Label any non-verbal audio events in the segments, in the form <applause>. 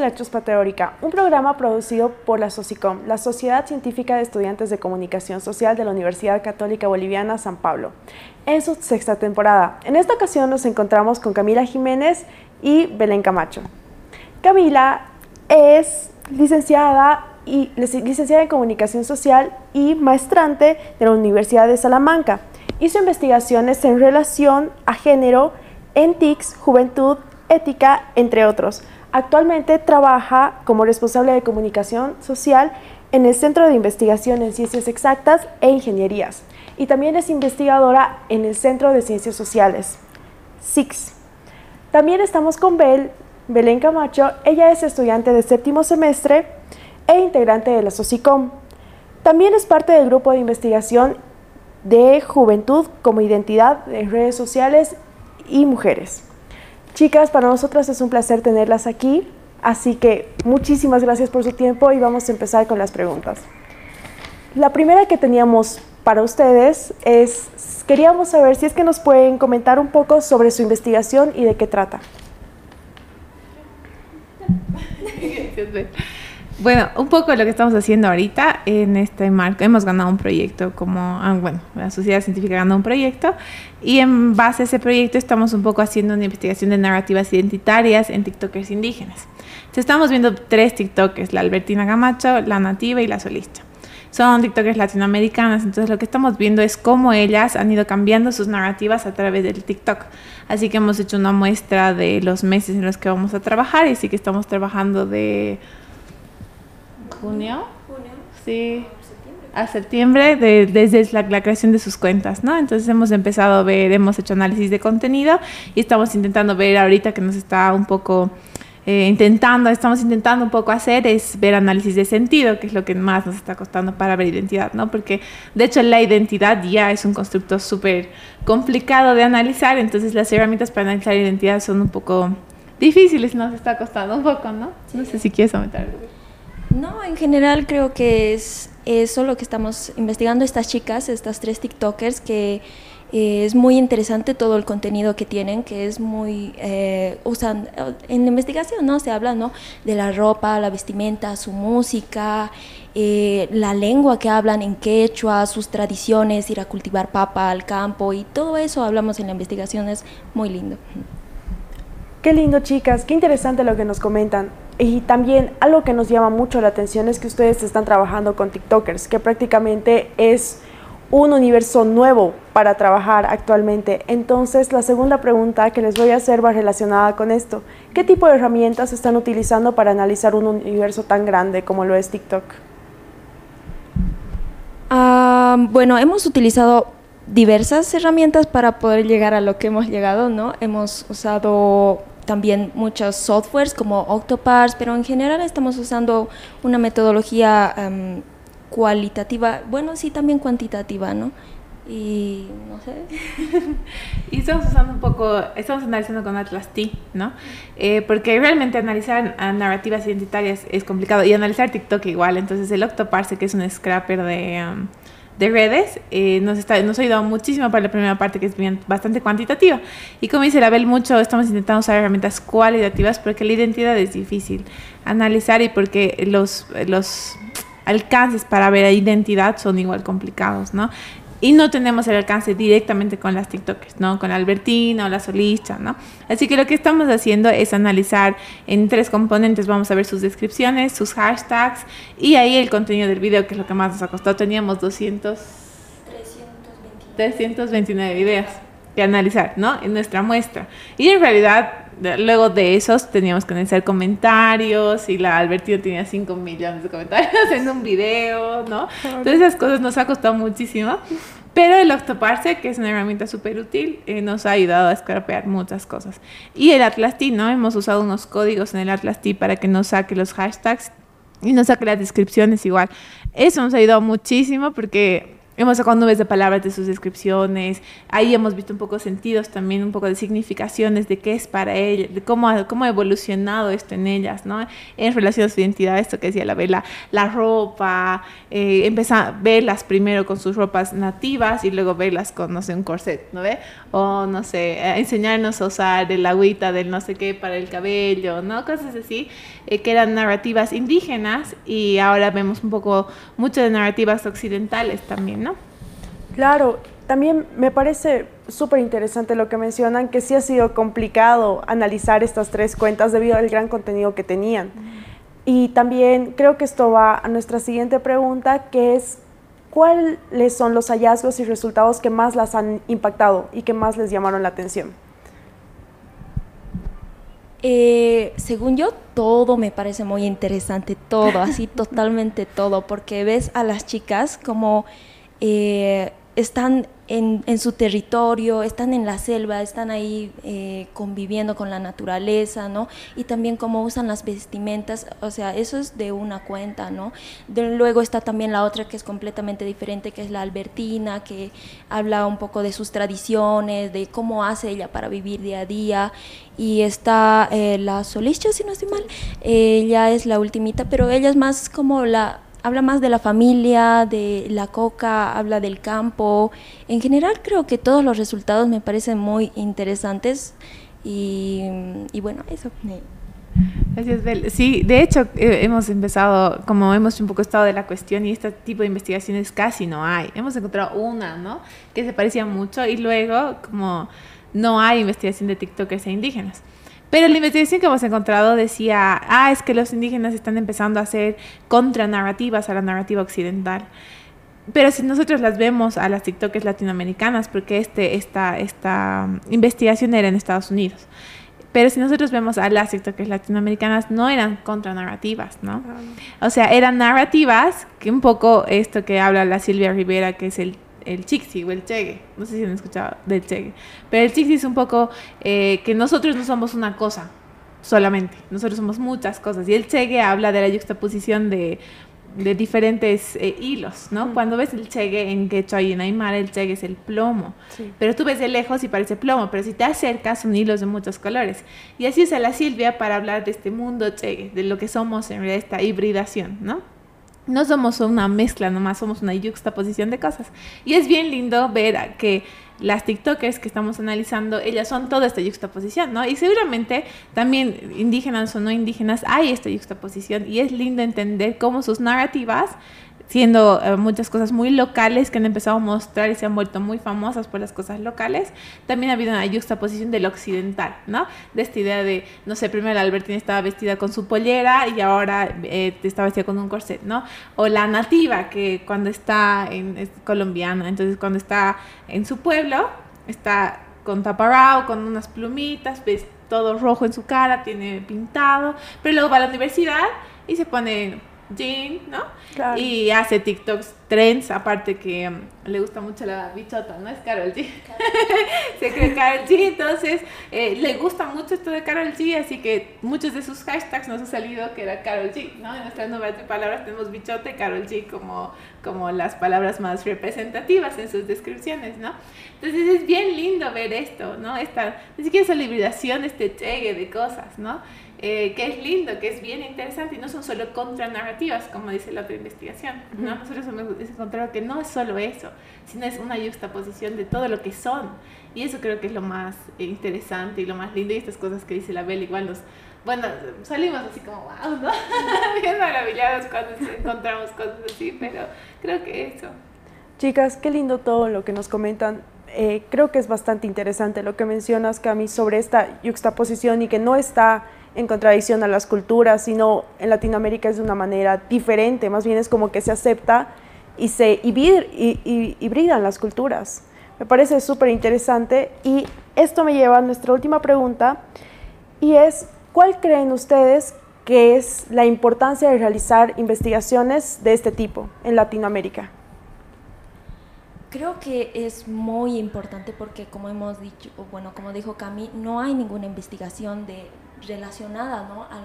Electrospa Teórica, un programa producido por la SOCICOM, la Sociedad Científica de Estudiantes de Comunicación Social de la Universidad Católica Boliviana San Pablo, en su sexta temporada. En esta ocasión nos encontramos con Camila Jiménez y Belén Camacho. Camila es licenciada, y, licenciada en Comunicación Social y maestrante de la Universidad de Salamanca. Hizo investigaciones en relación a género en TICS, juventud, ética, entre otros. Actualmente trabaja como responsable de comunicación social en el Centro de Investigación en Ciencias Exactas e Ingenierías y también es investigadora en el Centro de Ciencias Sociales, SIX. También estamos con Bel, Belén Camacho, ella es estudiante de séptimo semestre e integrante de la SOCICOM. También es parte del grupo de investigación de juventud como identidad en redes sociales y mujeres. Chicas, para nosotras es un placer tenerlas aquí, así que muchísimas gracias por su tiempo y vamos a empezar con las preguntas. La primera que teníamos para ustedes es, queríamos saber si es que nos pueden comentar un poco sobre su investigación y de qué trata. <laughs> Bueno, un poco lo que estamos haciendo ahorita en este marco. Hemos ganado un proyecto como, ah, bueno, la sociedad científica ganó un proyecto y en base a ese proyecto estamos un poco haciendo una investigación de narrativas identitarias en TikTokers indígenas. Estamos viendo tres TikTokers, la Albertina Gamacho, la nativa y la solista. Son TikTokers latinoamericanas, entonces lo que estamos viendo es cómo ellas han ido cambiando sus narrativas a través del TikTok. Así que hemos hecho una muestra de los meses en los que vamos a trabajar y sí que estamos trabajando de junio. Junio. Sí. A septiembre, de, desde la, la, creación de sus cuentas, ¿no? Entonces hemos empezado a ver, hemos hecho análisis de contenido y estamos intentando ver ahorita que nos está un poco eh, intentando, estamos intentando un poco hacer es ver análisis de sentido, que es lo que más nos está costando para ver identidad, ¿no? Porque de hecho la identidad ya es un constructo súper complicado de analizar, entonces las herramientas para analizar identidad son un poco difíciles, nos está costando un poco, ¿no? No sé si quieres aumentar algo. No, en general creo que es eso lo que estamos investigando estas chicas, estas tres TikTokers, que eh, es muy interesante todo el contenido que tienen, que es muy, eh, usan, en la investigación, ¿no? Se habla, ¿no? De la ropa, la vestimenta, su música, eh, la lengua que hablan en quechua, sus tradiciones, ir a cultivar papa al campo y todo eso hablamos en la investigación, es muy lindo. Qué lindo, chicas, qué interesante lo que nos comentan. Y también algo que nos llama mucho la atención es que ustedes están trabajando con TikTokers, que prácticamente es un universo nuevo para trabajar actualmente. Entonces, la segunda pregunta que les voy a hacer va relacionada con esto. ¿Qué tipo de herramientas están utilizando para analizar un universo tan grande como lo es TikTok? Ah, bueno, hemos utilizado diversas herramientas para poder llegar a lo que hemos llegado, ¿no? Hemos usado también muchos softwares como Octoparse, pero en general estamos usando una metodología em, cualitativa, bueno, sí, también cuantitativa, ¿no? Y no sé. <laughs> y estamos usando un poco, estamos analizando con Atlas T, ¿no? Eh, porque realmente analizar narrativas identitarias es complicado y analizar TikTok igual. Entonces, el Octoparse, que es un scrapper de. Em, de redes eh, nos, está, nos ha ayudado muchísimo para la primera parte que es bastante cuantitativa. Y como dice Label mucho, estamos intentando usar herramientas cualitativas porque la identidad es difícil analizar y porque los, los alcances para ver identidad son igual complicados, ¿no? Y no tenemos el alcance directamente con las TikTokers, ¿no? Con la Albertina o la solista, ¿no? Así que lo que estamos haciendo es analizar en tres componentes, vamos a ver sus descripciones, sus hashtags y ahí el contenido del video, que es lo que más nos ha costado. Teníamos 200... 329. 329 videos que analizar, ¿no? En nuestra muestra. Y en realidad luego de esos teníamos que analizar comentarios y la Albertina tenía 5 millones de comentarios <laughs> en un video, ¿no? Entonces esas cosas nos ha costado muchísimo. Pero el Octoparse, que es una herramienta súper útil, eh, nos ha ayudado a escrapear muchas cosas. Y el Atlas T, ¿no? Hemos usado unos códigos en el Atlas T para que nos saque los hashtags y nos saque las descripciones igual. Eso nos ha ayudado muchísimo porque hemos sacado nubes de palabras de sus descripciones, ahí hemos visto un poco sentidos también, un poco de significaciones de qué es para ellas, de cómo, cómo ha evolucionado esto en ellas, ¿no? En relación a su identidad, esto que decía la vela, la ropa, eh, empezar a verlas primero con sus ropas nativas y luego verlas con, no sé, un corset, ¿no ve? O, no sé, enseñarnos a usar el agüita del no sé qué para el cabello, ¿no? Cosas así, eh, que eran narrativas indígenas y ahora vemos un poco, mucho de narrativas occidentales también, ¿no? Claro, también me parece súper interesante lo que mencionan, que sí ha sido complicado analizar estas tres cuentas debido al gran contenido que tenían. Y también creo que esto va a nuestra siguiente pregunta, que es, ¿cuáles son los hallazgos y resultados que más las han impactado y que más les llamaron la atención? Eh, según yo, todo me parece muy interesante, todo, así <laughs> totalmente todo, porque ves a las chicas como eh, están en, en, su territorio, están en la selva, están ahí eh, conviviendo con la naturaleza, ¿no? Y también cómo usan las vestimentas, o sea, eso es de una cuenta, ¿no? De, luego está también la otra que es completamente diferente, que es la Albertina, que habla un poco de sus tradiciones, de cómo hace ella para vivir día a día. Y está eh, la Solicha, si no estoy mal, ella es la ultimita, pero ella es más como la habla más de la familia, de la coca, habla del campo. En general creo que todos los resultados me parecen muy interesantes y, bueno, eso. Gracias, Bel. Sí, de hecho eh, hemos empezado, como hemos un poco estado de la cuestión y este tipo de investigaciones casi no hay. Hemos encontrado una, ¿no? Que se parecía mucho y luego como no hay investigación de TikTokers e indígenas. Pero la investigación que hemos encontrado decía, ah, es que los indígenas están empezando a hacer contranarrativas a la narrativa occidental. Pero si nosotros las vemos a las TikTokers latinoamericanas, porque este, esta, esta investigación era en Estados Unidos, pero si nosotros vemos a las TikTokers latinoamericanas, no eran contranarrativas, ¿no? O sea, eran narrativas que un poco esto que habla la Silvia Rivera, que es el el Chixi o el Chegue, no sé si han escuchado del Chegue, pero el Chixi es un poco eh, que nosotros no somos una cosa solamente, nosotros somos muchas cosas, y el Chegue habla de la juxtaposición de, de diferentes eh, hilos, ¿no? Cuando ves el Chegue en Quechua y en Aymara, el Chegue es el plomo, pero tú ves de lejos y parece plomo, pero si te acercas son hilos de muchos colores, y así usa la Silvia para hablar de este mundo Chegue, de lo que somos en realidad, esta hibridación, ¿no? No somos una mezcla nomás, somos una juxtaposición de cosas. Y es bien lindo ver que las TikTokers que estamos analizando, ellas son toda esta juxtaposición, ¿no? Y seguramente también indígenas o no indígenas hay esta juxtaposición y es lindo entender cómo sus narrativas siendo eh, muchas cosas muy locales que han empezado a mostrar y se han vuelto muy famosas por las cosas locales, también ha habido una juxtaposición del occidental, ¿no? De esta idea de, no sé, primero la Albertina estaba vestida con su pollera y ahora eh, está vestida con un corset, ¿no? O la nativa, que cuando está en, colombiana, entonces cuando está en su pueblo, está con taparao, con unas plumitas, ves todo rojo en su cara, tiene pintado, pero luego va a la universidad y se pone Jean, ¿no? Y hace TikToks trends, aparte que um, le gusta mucho la bichota, ¿no? Es Carol G. <laughs> Se cree Carol G, entonces eh, le gusta mucho esto de Carol G, así que muchos de sus hashtags nos ha salido que era Carol G, ¿no? En nuestras nuevas palabras tenemos bichota y Carol G como, como las palabras más representativas en sus descripciones, ¿no? Entonces es bien lindo ver esto, ¿no? Esta, ni siquiera esa liberación, este chegue de cosas, ¿no? Eh, que es lindo, que es bien interesante y no son solo contranarrativas, como dice la otra investigación. ¿no? Nosotros hemos encontrado que no es solo eso, sino es una juxtaposición de todo lo que son. Y eso creo que es lo más interesante y lo más lindo. Y estas cosas que dice la Bel, igual nos. Bueno, salimos así como, wow, ¿no? <laughs> bien maravillados cuando encontramos cosas así, pero creo que eso. Chicas, qué lindo todo lo que nos comentan. Eh, creo que es bastante interesante lo que mencionas, Cami, sobre esta juxtaposición y que no está en contradicción a las culturas, sino en Latinoamérica es de una manera diferente, más bien es como que se acepta y se hibridan las culturas. Me parece súper interesante y esto me lleva a nuestra última pregunta y es, ¿cuál creen ustedes que es la importancia de realizar investigaciones de este tipo en Latinoamérica? Creo que es muy importante porque como hemos dicho, bueno, como dijo Cami, no hay ninguna investigación de relacionada ¿no? a,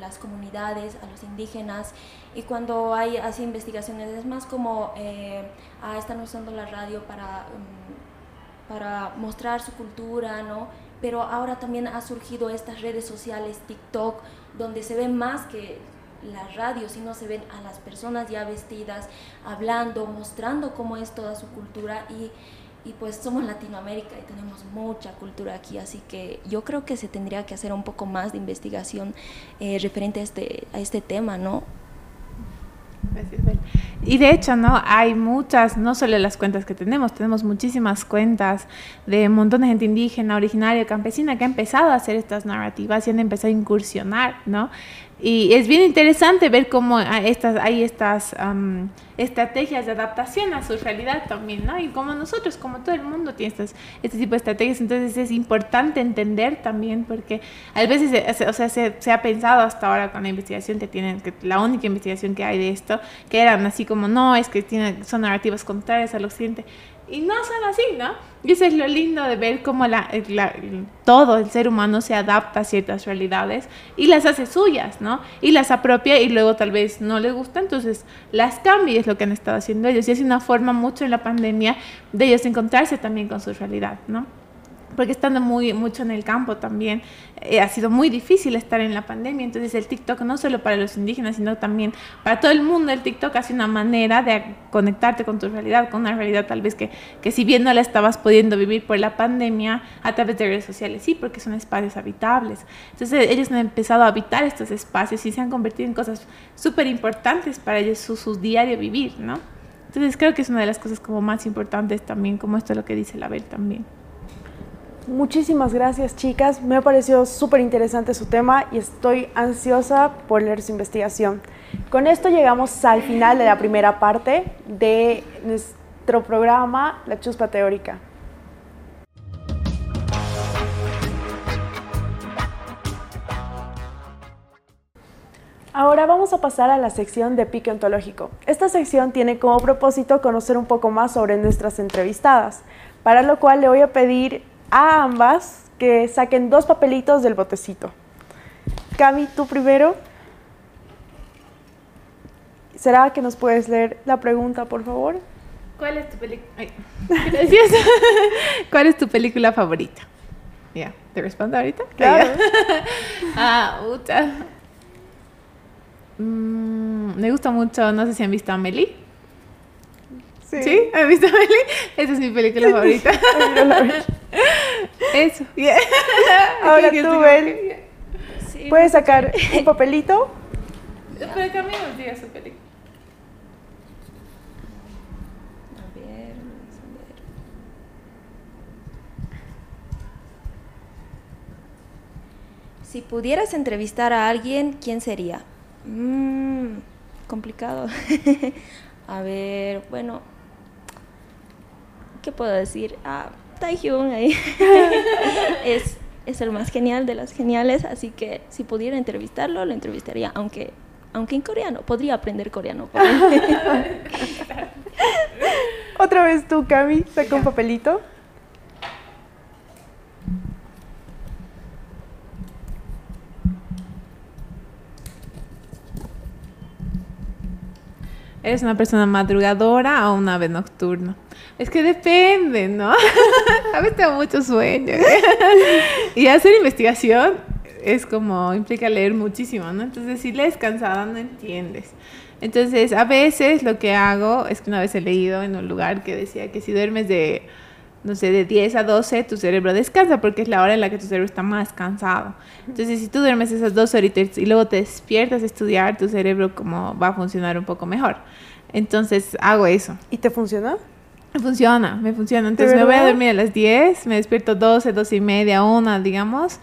las comunidades, a los indígenas. Y cuando hay así investigaciones es más como, eh, ah, están usando la radio para, mm, para mostrar su cultura, ¿no? Pero ahora también ha surgido estas redes sociales, TikTok, donde se ve más que la radio, sino se ven a las personas ya vestidas, hablando, mostrando cómo es toda su cultura y y pues somos Latinoamérica y tenemos mucha cultura aquí, así que yo creo que se tendría que hacer un poco más de investigación eh, referente a este, a este tema, ¿no? Y de hecho, ¿no? Hay muchas, no solo las cuentas que tenemos, tenemos muchísimas cuentas de un montón de gente indígena, originaria, campesina, que ha empezado a hacer estas narrativas y han empezado a incursionar, ¿no? Y es bien interesante ver cómo estas, hay estas estrategias de adaptación a su realidad también, ¿no? Y como nosotros, como todo el mundo tiene estas, este tipo de estrategias, entonces es importante entender también, porque a veces o sea, se, ha pensado hasta ahora con la investigación que tienen, que la única investigación que hay de esto, que eran así como, no, es que tienen, son narrativas contrarias al occidente. Y no son así, ¿no? Y eso es lo lindo de ver cómo la, todo el ser humano se adapta a ciertas realidades y las hace suyas, ¿no? Y las apropia y luego tal vez no le gusta, entonces las cambia, es lo que han estado haciendo ellos. Y es una forma mucho en la pandemia de ellos encontrarse también con su realidad, ¿no? Porque estando muy mucho en el campo también eh, ha sido muy difícil estar en la pandemia. Entonces el TikTok no solo para los indígenas, sino también para todo el mundo. El TikTok hace una manera de conectarte con tu realidad, con una realidad tal vez que, que si bien no la estabas pudiendo vivir por la pandemia a través de redes sociales, sí, porque son espacios habitables. Entonces ellos han empezado a habitar estos espacios y se han convertido en cosas súper importantes para ellos, su, su diario vivir, ¿no? Entonces creo que es una de las cosas como más importantes también, como esto es lo que dice la Bel también. Muchísimas gracias chicas, me ha parecido súper interesante su tema y estoy ansiosa por leer su investigación. Con esto llegamos al final de la primera parte de nuestro programa La Chuspa Teórica. Ahora vamos a pasar a la sección de pique ontológico. Esta sección tiene como propósito conocer un poco más sobre nuestras entrevistadas, para lo cual le voy a pedir a ambas que saquen dos papelitos del botecito. Cami, tú primero. ¿Será que nos puedes leer la pregunta, por favor? ¿Cuál es tu película? <laughs> ¿Cuál es tu película favorita? Ya, ¿te respondo ahorita? Claro. <laughs> ah, uta. Mm, me gusta mucho, no sé si han visto Amelie. Sí. ¿Sí? ¿Han visto Amelie? Esa es mi película favorita. <laughs> Eso. <laughs> Ahora tú, Bel, puedes sacar un papelito. Pero cambiamos diga su película. A ver, a ver. Si pudieras entrevistar a alguien, ¿quién sería? Mmm, complicado. <laughs> a ver, bueno, ¿qué puedo decir? Ah, Taehyung ahí. <laughs> es, es el más genial de las geniales, así que si pudiera entrevistarlo, lo entrevistaría, aunque, aunque en coreano, podría aprender coreano. <laughs> Otra vez tú, Cami, saca un papelito. ¿Eres una persona madrugadora o una ave nocturna? Es que depende, ¿no? <laughs> a veces tengo mucho sueño. <laughs> y hacer investigación es como, implica leer muchísimo, ¿no? Entonces, si lees cansada, no entiendes. Entonces, a veces lo que hago es que una vez he leído en un lugar que decía que si duermes de, no sé, de 10 a 12, tu cerebro descansa porque es la hora en la que tu cerebro está más cansado. Entonces, si tú duermes esas dos horitas y luego te despiertas a estudiar, tu cerebro como va a funcionar un poco mejor. Entonces, hago eso. ¿Y te funciona? Funciona, me funciona. Entonces me voy a dormir a las 10, me despierto 12, 12 y media, una, digamos,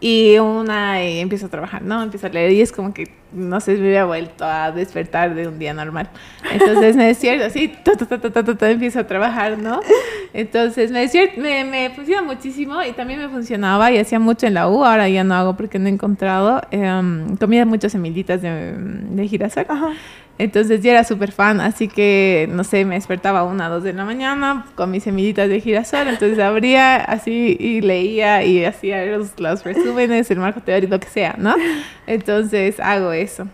y una y empiezo a trabajar, ¿no? Empiezo a leer y es como que, no sé, me había vuelto a despertar de un día normal. Entonces me despierto así, empiezo a trabajar, ¿no? Entonces me, me, me funciona muchísimo y también me funcionaba y hacía mucho en la U, ahora ya no hago porque no he encontrado. Eh, comía muchas semillitas de, de girasol. Ajá. Entonces yo era súper fan, así que, no sé, me despertaba a una, dos de la mañana con mis semillitas de girasol, entonces abría así y leía y hacía los, los resúmenes, el marco teórico, lo que sea, ¿no? Entonces hago eso.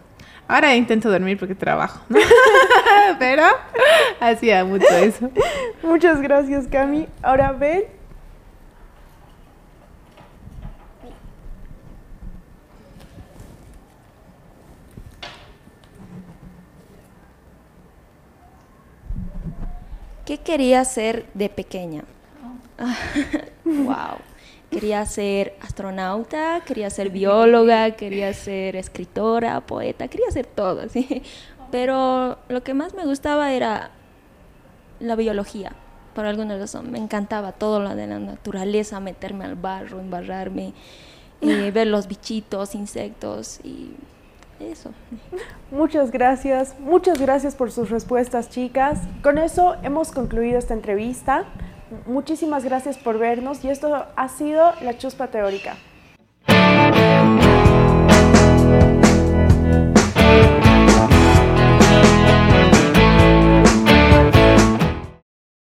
Ahora intento dormir porque trabajo, ¿no? <laughs> Pero hacía mucho eso. Muchas gracias, Cami. Ahora, ven. ¿Qué quería ser de pequeña? <laughs> wow. Quería ser astronauta, quería ser bióloga, quería ser escritora, poeta, quería ser todo, ¿sí? Pero lo que más me gustaba era la biología, por alguna razón. Me encantaba todo lo de la naturaleza, meterme al barro, embarrarme, eh, <laughs> ver los bichitos, insectos y eso. Muchas gracias, muchas gracias por sus respuestas, chicas. Con eso hemos concluido esta entrevista. Muchísimas gracias por vernos y esto ha sido la chuspa teórica.